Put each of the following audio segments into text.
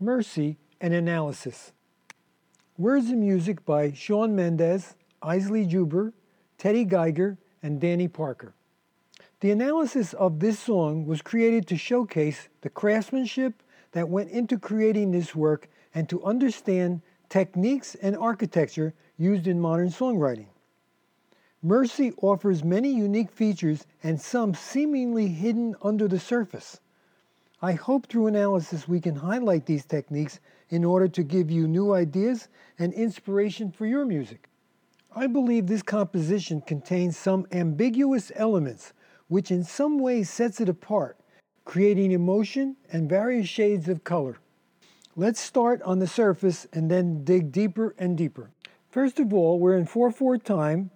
Mercy and Analysis. Words and music by Shawn Mendes, Ilsey Juber, Teddy Geiger, and Danny Parker. The analysis of this song was created to showcase the craftsmanship that went into creating this work and to understand techniques and architecture used in modern songwriting. Mercy offers many unique features and some seemingly hidden under the surface. I hope through analysis we can highlight these techniques in order to give you new ideas and inspiration for your music. I believe this composition contains some ambiguous elements which in some way sets it apart, creating emotion and various shades of color. Let's start on the surface and then dig deeper and deeper. First of all, we're in 4-4 time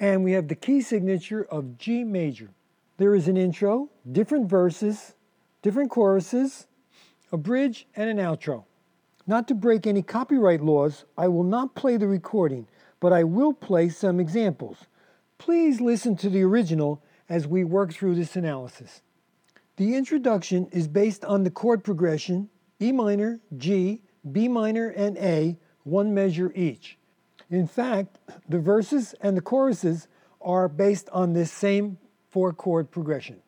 and we have the key signature of G major. There is an intro, different verses, different choruses, a bridge, and an outro. Not to break any copyright laws, I will not play the recording, but I will play some examples. Please listen to the original as we work through this analysis. The introduction is based on the chord progression E minor, G, B minor, and A, one measure each. In fact, the verses and the choruses are based on this same four chord progression.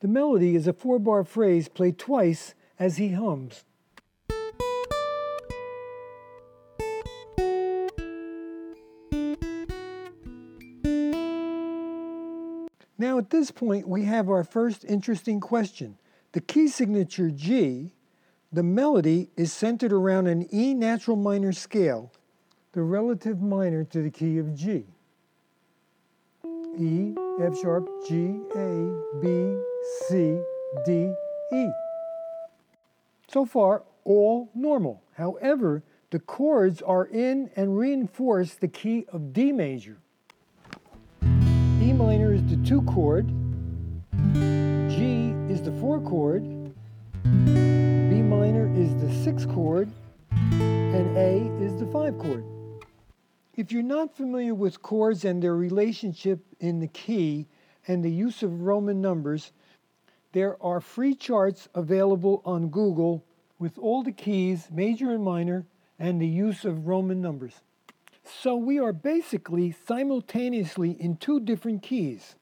The melody is a four bar phrase played twice as he hums. Now, at this point, we have our first interesting question. The key signature G, the melody is centered around an E natural minor scale, the relative minor to the key of G. E, F sharp, G, A, B, C, D, E. So far, all normal. However, the chords are in and reinforce the key of D major. E minor is the two chord, G is the four chord, B minor is the six chord, and A is the five chord. If you're not familiar with chords and their relationship in the key and the use of Roman numbers, there are free charts available on Google with all the keys, major and minor, and the use of Roman numbers. So we are basically simultaneously in two different keys.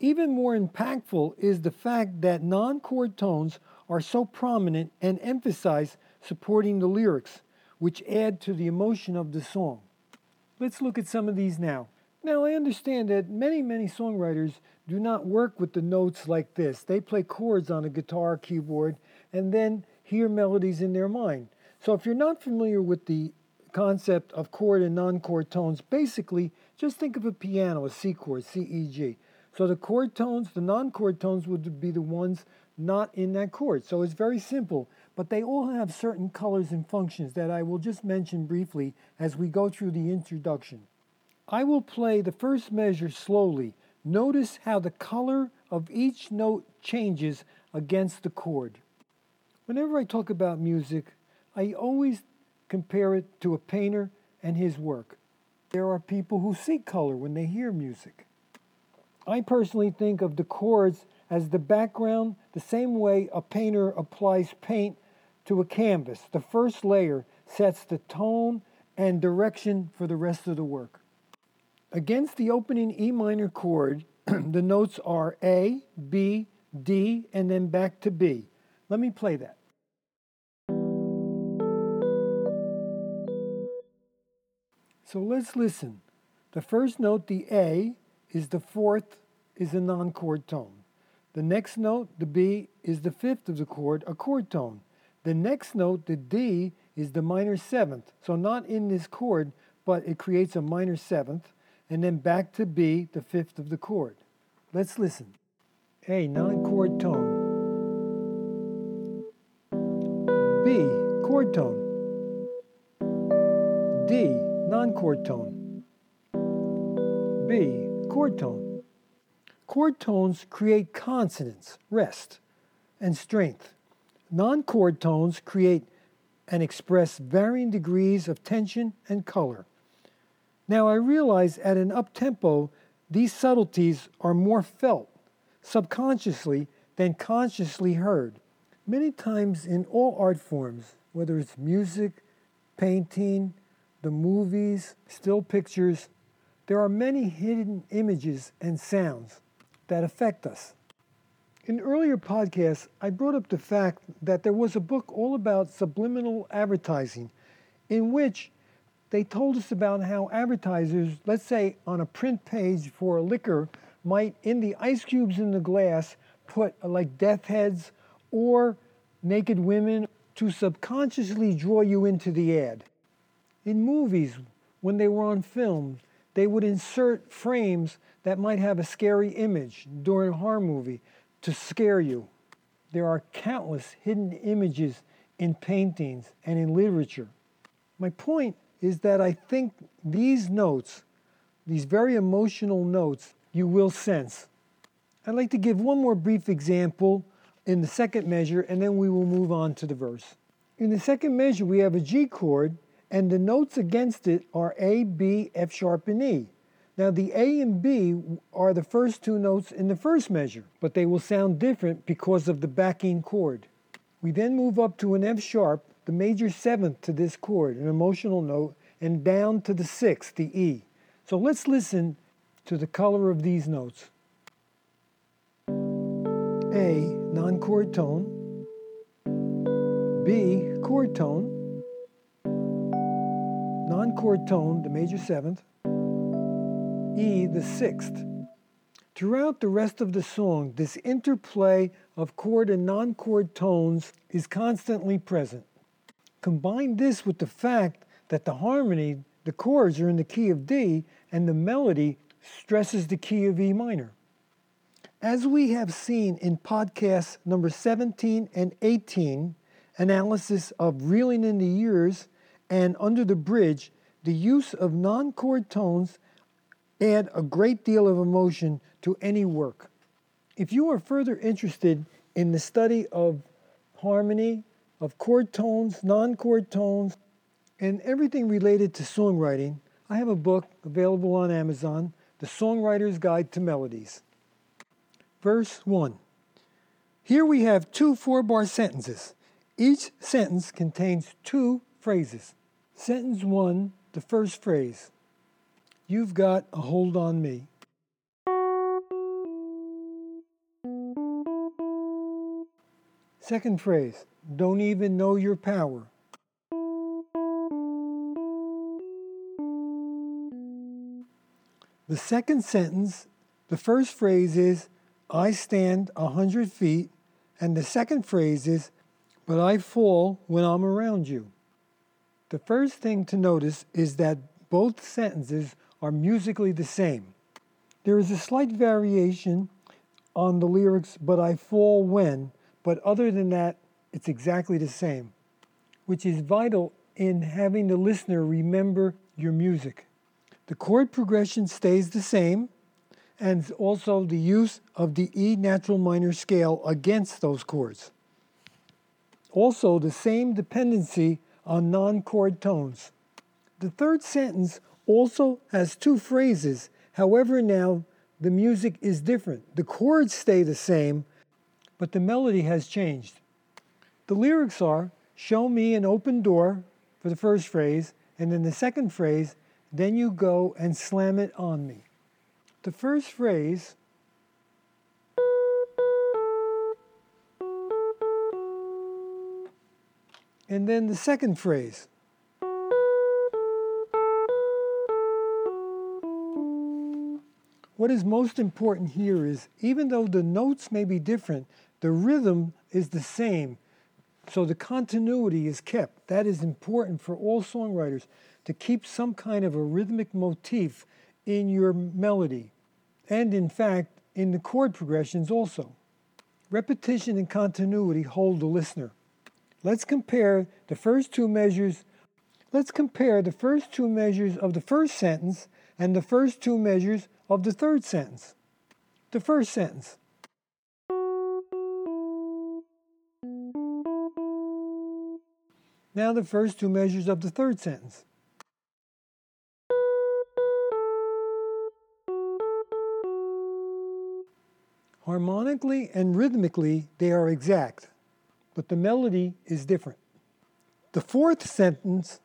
Even more impactful is the fact that non chord tones are so prominent and emphasize supporting the lyrics, which add to the emotion of the song. Let's look at some of these now. Now, I understand that many, many songwriters do not work with the notes like this. They play chords on a guitar keyboard and then hear melodies in their mind. So, if you're not familiar with the concept of chord and non chord tones, basically just think of a piano, a C chord, C, E, G. So, the chord tones, the non chord tones would be the ones not in that chord. So, it's very simple, but they all have certain colors and functions that I will just mention briefly as we go through the introduction. I will play the first measure slowly. Notice how the color of each note changes against the chord. Whenever I talk about music, I always compare it to a painter and his work. There are people who see color when they hear music. I personally think of the chords as the background, the same way a painter applies paint to a canvas. The first layer sets the tone and direction for the rest of the work. Against the opening E minor chord, the notes are A, B, D, and then back to B. Let me play that. So let's listen. The first note, the A, is the fourth, is a non chord tone. The next note, the B, is the fifth of the chord, a chord tone. The next note, the D, is the minor seventh. So not in this chord, but it creates a minor seventh. And then back to B, the fifth of the chord. Let's listen. A, non chord tone. B, chord tone. D, non chord tone. B, chord tone. Chord tones create consonance, rest, and strength. Non chord tones create and express varying degrees of tension and color. Now, I realize at an up tempo, these subtleties are more felt subconsciously than consciously heard. Many times in all art forms, whether it's music, painting, the movies, still pictures, there are many hidden images and sounds that affect us. In earlier podcasts, I brought up the fact that there was a book all about subliminal advertising in which they told us about how advertisers, let's say on a print page for a liquor, might, in the ice cubes in the glass, put uh, like death heads or naked women to subconsciously draw you into the ad. In movies, when they were on film, they would insert frames that might have a scary image during a horror movie to scare you. There are countless hidden images in paintings and in literature. My point is that I think these notes, these very emotional notes, you will sense. I'd like to give one more brief example in the second measure, and then we will move on to the verse. In the second measure, we have a G chord, and the notes against it are A, B, F sharp, and E. Now, the A and B are the first two notes in the first measure, but they will sound different because of the backing chord. We then move up to an F sharp, the major seventh to this chord, an emotional note, and down to the sixth, the E. So let's listen to the color of these notes. A, non chord tone. B, chord tone. Non chord tone, the major seventh. E, the sixth. Throughout the rest of the song, this interplay of chord and non chord tones is constantly present. Combine this with the fact that the harmony, the chords are in the key of D, and the melody stresses the key of E minor. As we have seen in podcasts number 17 and 18, analysis of reeling in the years and under the bridge, the use of non chord tones add a great deal of emotion to any work. If you are further interested in the study of harmony, of chord tones, non chord tones, and everything related to songwriting, I have a book available on Amazon, The Songwriter's Guide to Melodies. Verse 1. Here we have two four bar sentences. Each sentence contains two phrases. Sentence 1, the first phrase You've got a hold on me. Second phrase, don't even know your power. The second sentence, the first phrase is, I stand a hundred feet, and the second phrase is, but I fall when I'm around you. The first thing to notice is that both sentences are musically the same. There is a slight variation on the lyrics, but I fall when, but other than that, it's exactly the same, which is vital in having the listener remember your music. The chord progression stays the same, and also the use of the E natural minor scale against those chords. Also, the same dependency on non chord tones. The third sentence also has two phrases. However, now the music is different. The chords stay the same, but the melody has changed. The lyrics are Show me an open door for the first phrase, and then the second phrase, Then you go and slam it on me. The first phrase and then the second phrase. What is most important here is even though the notes may be different, the rhythm is the same. So the continuity is kept. That is important for all songwriters to keep some kind of a rhythmic motif in your melody. And in fact, in the chord progressions also. Repetition and continuity hold the listener. Let's compare the first two measures. Let's compare the first two measures of the first sentence and the first two measures of the third sentence. The first sentence. Now the first two measures of the third sentence. Harmonically and rhythmically, they are exact, but the melody is different. The fourth sentence,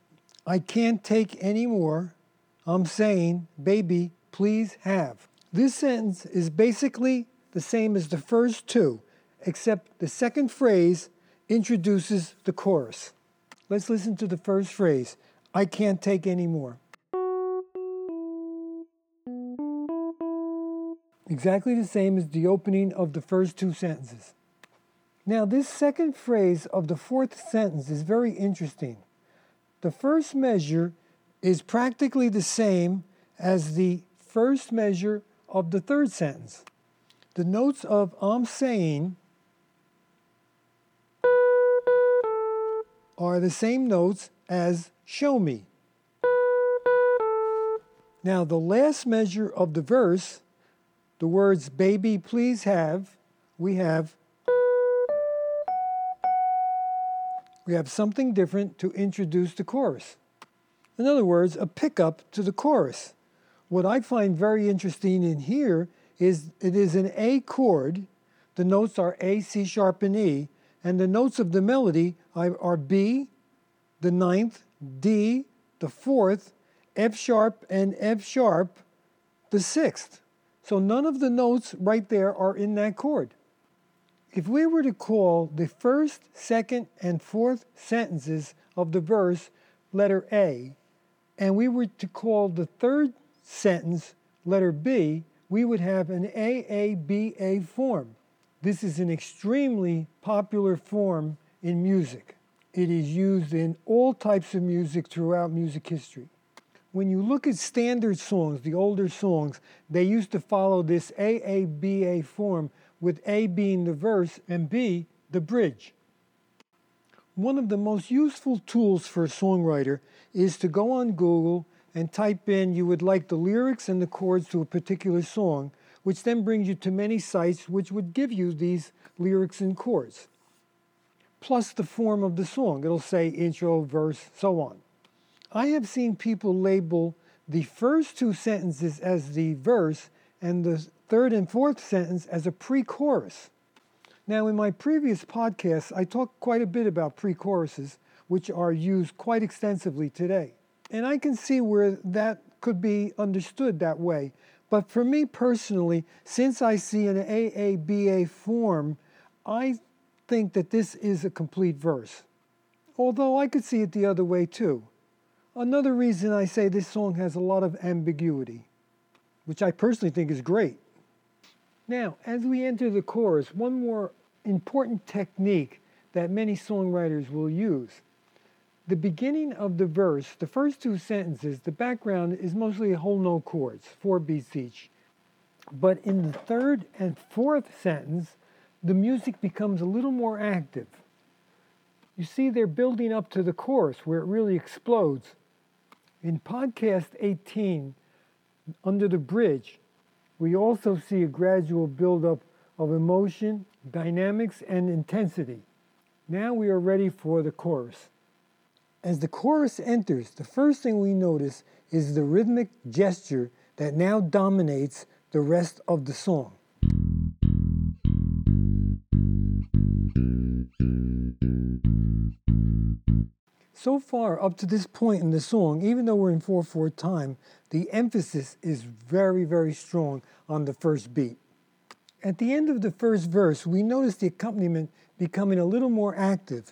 I can't take any more, I'm saying, baby, please have. This sentence is basically the same as the first two, except the second phrase introduces the chorus. Let's listen to the first phrase I can't take any more. Exactly the same as the opening of the first two sentences. Now, this second phrase of the fourth sentence is very interesting. The first measure is practically the same as the first measure of the third sentence. The notes of I'm saying are the same notes as show me. Now, the last measure of the verse, the words baby, please have, we have we have something different to introduce the chorus. In other words, a pickup to the chorus. What I find very interesting in here is it is an A chord. The notes are A, C sharp, and E, and the notes of the melody are B, the ninth, D, the fourth, F sharp, and F sharp, the sixth. So none of the notes right there are in that chord. If we were to call the first, second, and fourth sentences of the verse letter A, and we were to call the third sentence letter B, we would have an AABA form. This is an extremely popular form in music. It is used in all types of music throughout music history. When you look at standard songs, the older songs, they used to follow this AABA form, with A being the verse and B the bridge. One of the most useful tools for a songwriter is to go on Google and type in you would like the lyrics and the chords to a particular song, which then brings you to many sites which would give you these lyrics and chords, plus the form of the song. It'll say intro, verse, so on. I have seen people label the first two sentences as the verse and the third and fourth sentence as a pre chorus. Now, in my previous podcasts, I talked quite a bit about pre choruses, which are used quite extensively today. And I can see where that could be understood that way. But for me personally, since I see an AABA form, I think that this is a complete verse. Although I could see it the other way too. Another reason I say this song has a lot of ambiguity, which I personally think is great. Now, as we enter the chorus, one more important technique that many songwriters will use the beginning of the verse, the first two sentences, the background is mostly a whole note chords, four beats each. But in the third and fourth sentence, the music becomes a little more active. You see, they're building up to the chorus where it really explodes. In podcast 18, under the bridge, we also see a gradual buildup of emotion, dynamics, and intensity. Now we are ready for the chorus. As the chorus enters, the first thing we notice is the rhythmic gesture that now dominates the rest of the song. So far, up to this point in the song, even though we're in 4 4 time, the emphasis is very, very strong on the first beat. At the end of the first verse, we notice the accompaniment becoming a little more active.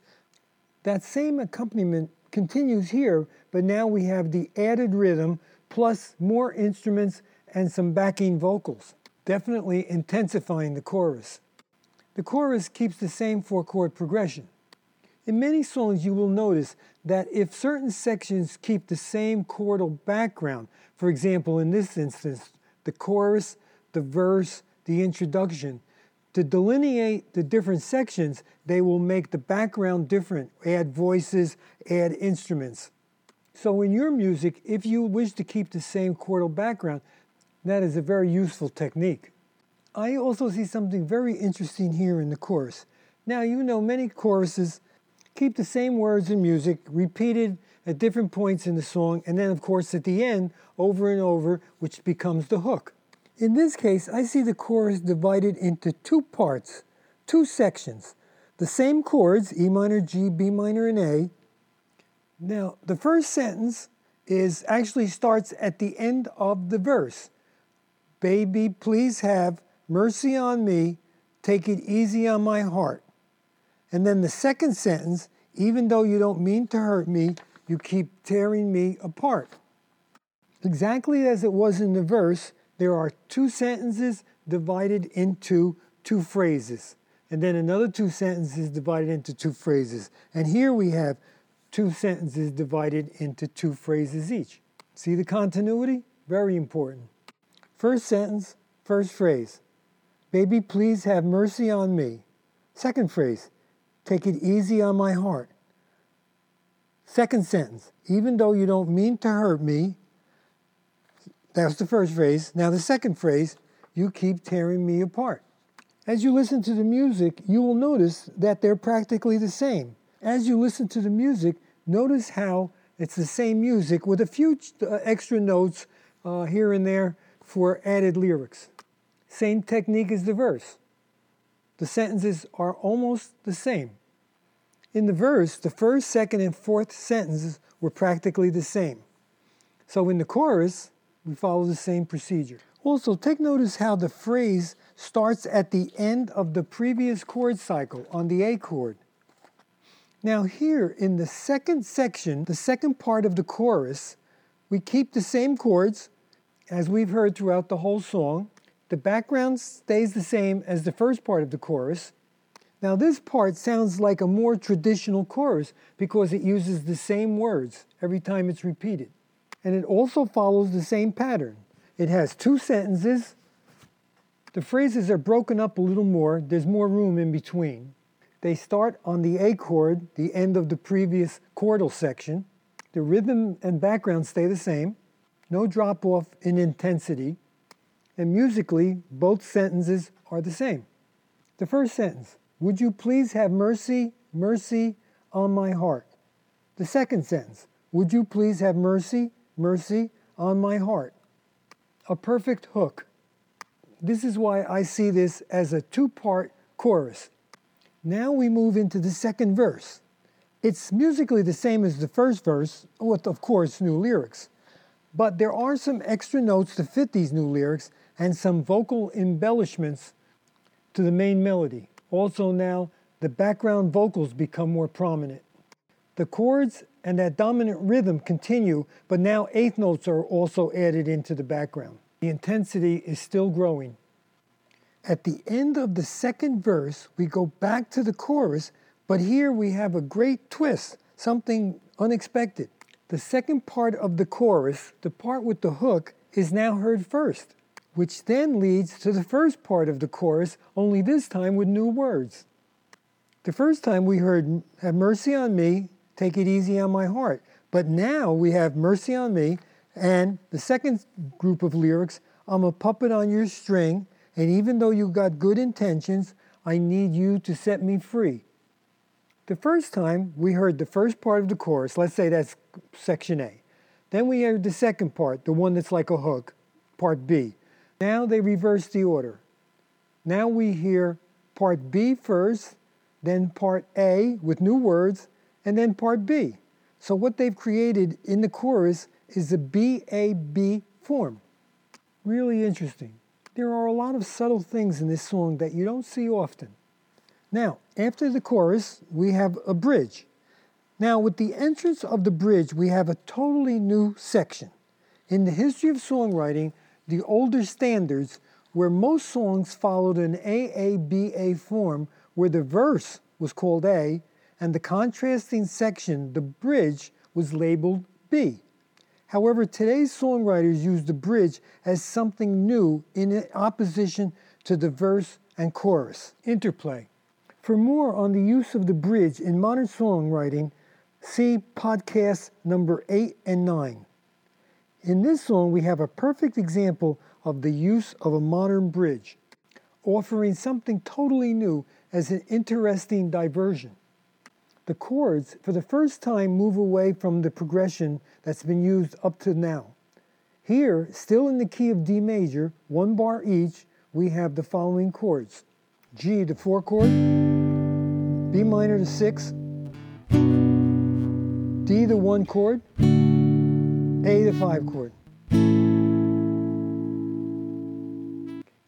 That same accompaniment continues here, but now we have the added rhythm plus more instruments and some backing vocals, definitely intensifying the chorus. The chorus keeps the same four chord progression. In many songs, you will notice that if certain sections keep the same chordal background, for example, in this instance, the chorus, the verse, the introduction, to delineate the different sections, they will make the background different, add voices, add instruments. So in your music, if you wish to keep the same chordal background, that is a very useful technique. I also see something very interesting here in the chorus. Now, you know many choruses keep the same words in music repeated at different points in the song, and then, of course, at the end, over and over, which becomes the hook. In this case, I see the chorus divided into two parts, two sections. The same chords, E minor, G, B minor, and A. Now, the first sentence is actually starts at the end of the verse. Baby, please have mercy on me, take it easy on my heart. And then the second sentence, even though you don't mean to hurt me, you keep tearing me apart. Exactly as it was in the verse, there are two sentences divided into two phrases. And then another two sentences divided into two phrases. And here we have two sentences divided into two phrases each. See the continuity? Very important. First sentence, first phrase. Baby, please have mercy on me. Second phrase, take it easy on my heart. Second sentence, even though you don't mean to hurt me, that was the first phrase. Now, the second phrase, you keep tearing me apart. As you listen to the music, you will notice that they're practically the same. As you listen to the music, notice how it's the same music with a few uh, extra notes uh, here and there for added lyrics. Same technique as the verse. The sentences are almost the same. In the verse, the first, second, and fourth sentences were practically the same. So in the chorus, we follow the same procedure. Also, take notice how the phrase starts at the end of the previous chord cycle on the A chord. Now, here in the second section, the second part of the chorus, we keep the same chords as we've heard throughout the whole song. The background stays the same as the first part of the chorus. Now, this part sounds like a more traditional chorus because it uses the same words every time it's repeated. And it also follows the same pattern. It has two sentences. The phrases are broken up a little more, there's more room in between. They start on the A chord, the end of the previous chordal section. The rhythm and background stay the same, no drop off in intensity. And musically, both sentences are the same. The first sentence, would you please have mercy, mercy on my heart? The second sentence, would you please have mercy, mercy on my heart? A perfect hook. This is why I see this as a two part chorus. Now we move into the second verse. It's musically the same as the first verse, with, of course, new lyrics. But there are some extra notes to fit these new lyrics and some vocal embellishments to the main melody. Also, now the background vocals become more prominent. The chords and that dominant rhythm continue, but now eighth notes are also added into the background. The intensity is still growing. At the end of the second verse, we go back to the chorus, but here we have a great twist, something unexpected. The second part of the chorus, the part with the hook, is now heard first, which then leads to the first part of the chorus, only this time with new words. The first time we heard, Have mercy on me, take it easy on my heart. But now we have mercy on me, and the second group of lyrics, I'm a puppet on your string, and even though you got good intentions, I need you to set me free. The first time we heard the first part of the chorus, let's say that's section A. Then we heard the second part, the one that's like a hook, part B. Now they reverse the order. Now we hear part B first, then part A with new words, and then part B. So what they've created in the chorus is a B-A-B form. Really interesting. There are a lot of subtle things in this song that you don't see often. Now, after the chorus, we have a bridge. Now, with the entrance of the bridge, we have a totally new section. In the history of songwriting, the older standards, where most songs followed an AABA form, where the verse was called A and the contrasting section, the bridge, was labeled B. However, today's songwriters use the bridge as something new in opposition to the verse and chorus interplay. For more on the use of the bridge in modern songwriting, see podcasts number 8 and 9. In this song, we have a perfect example of the use of a modern bridge, offering something totally new as an interesting diversion the chords, for the first time, move away from the progression that's been used up to now. Here, still in the key of D major, one bar each, we have the following chords. G, the four chord, B minor, the six, D, the one chord, A, the five chord.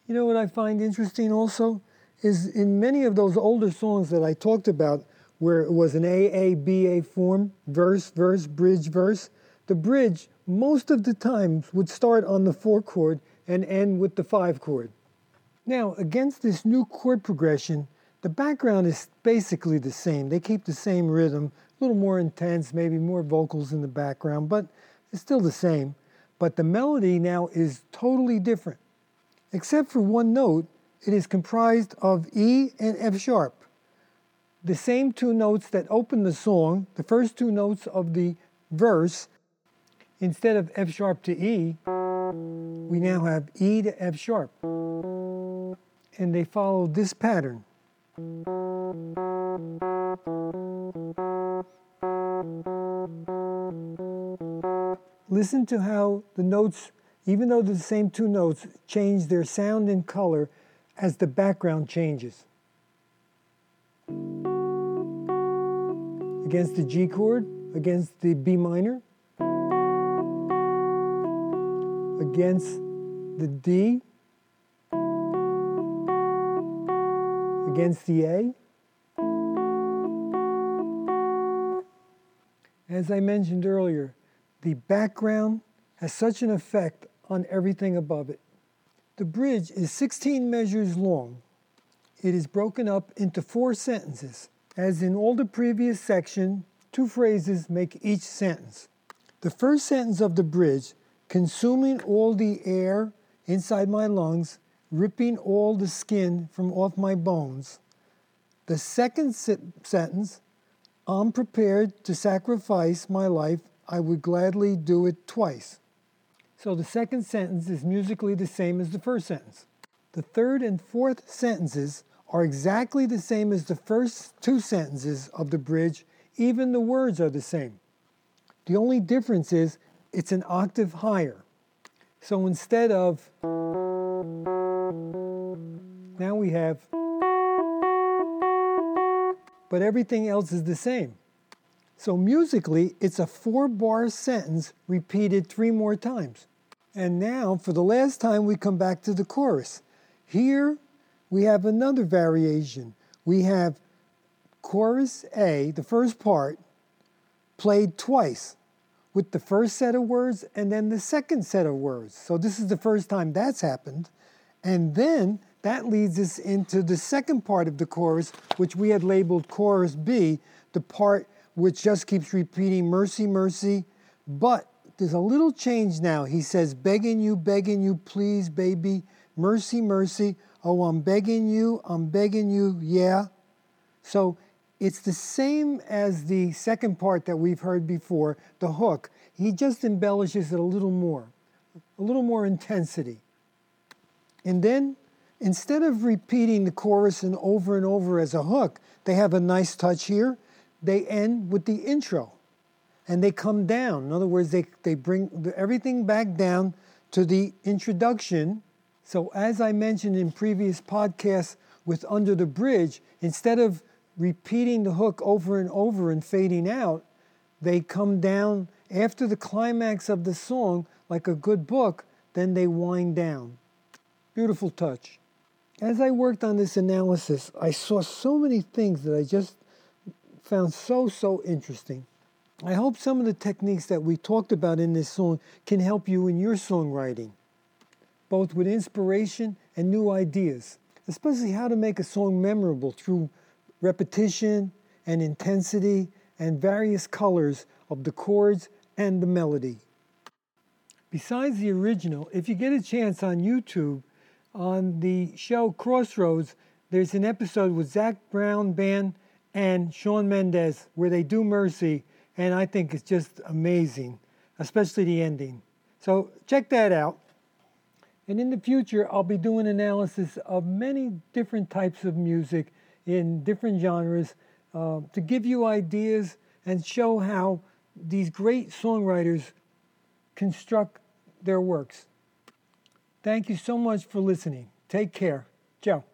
You know what I find interesting also is in many of those older songs that I talked about, where it was an A A B A form, verse, verse, bridge, verse, the bridge most of the times would start on the four chord and end with the five chord. Now, against this new chord progression, the background is basically the same. They keep the same rhythm, a little more intense, maybe more vocals in the background, but it's still the same. But the melody now is totally different. Except for one note, it is comprised of E and F sharp. The same two notes that open the song, the first two notes of the verse, instead of F sharp to E, we now have E to F sharp. And they follow this pattern. Listen to how the notes even though they're the same two notes change their sound and color as the background changes. Against the G chord, against the B minor, against the D, against the A. As I mentioned earlier, the background has such an effect on everything above it. The bridge is 16 measures long. It is broken up into four sentences. As in all the previous section, two phrases make each sentence. The first sentence of the bridge, consuming all the air inside my lungs, ripping all the skin from off my bones. The second sentence, I'm prepared to sacrifice my life, I would gladly do it twice. So the second sentence is musically the same as the first sentence. The third and fourth sentences are exactly the same as the first two sentences of the bridge, even the words are the same. The only difference is it's an octave higher. So instead of now we have but everything else is the same. So musically, it's a four bar sentence repeated three more times. And now, for the last time, we come back to the chorus. Here, we have another variation. We have chorus A, the first part, played twice with the first set of words and then the second set of words. So, this is the first time that's happened. And then that leads us into the second part of the chorus, which we had labeled chorus B, the part which just keeps repeating mercy, mercy, but there's a little change now. He says, begging you, begging you, please, baby, mercy, mercy. Oh, I'm begging you, I'm begging you, yeah. So it's the same as the second part that we've heard before, the hook. He just embellishes it a little more, a little more intensity. And then instead of repeating the chorus and over and over as a hook, they have a nice touch here. They end with the intro and they come down. In other words, they, they bring everything back down to the introduction. So, as I mentioned in previous podcasts with Under the Bridge, instead of repeating the hook over and over and fading out, they come down after the climax of the song, like a good book, then they wind down. Beautiful touch. As I worked on this analysis, I saw so many things that I just found so, so interesting. I hope some of the techniques that we talked about in this song can help you in your songwriting, both with inspiration and new ideas, especially how to make a song memorable through repetition and intensity and various colors of the chords and the melody. Besides the original, if you get a chance on YouTube, on the show Crossroads, there's an episode with Zac Brown Band and Shawn Mendes where they do Mercy and I think it's just amazing, especially the ending. So check that out. And in the future, I'll be doing analysis of many different types of music in different genres uh, to give you ideas and show how these great songwriters construct their works. Thank you so much for listening. Take care. Ciao.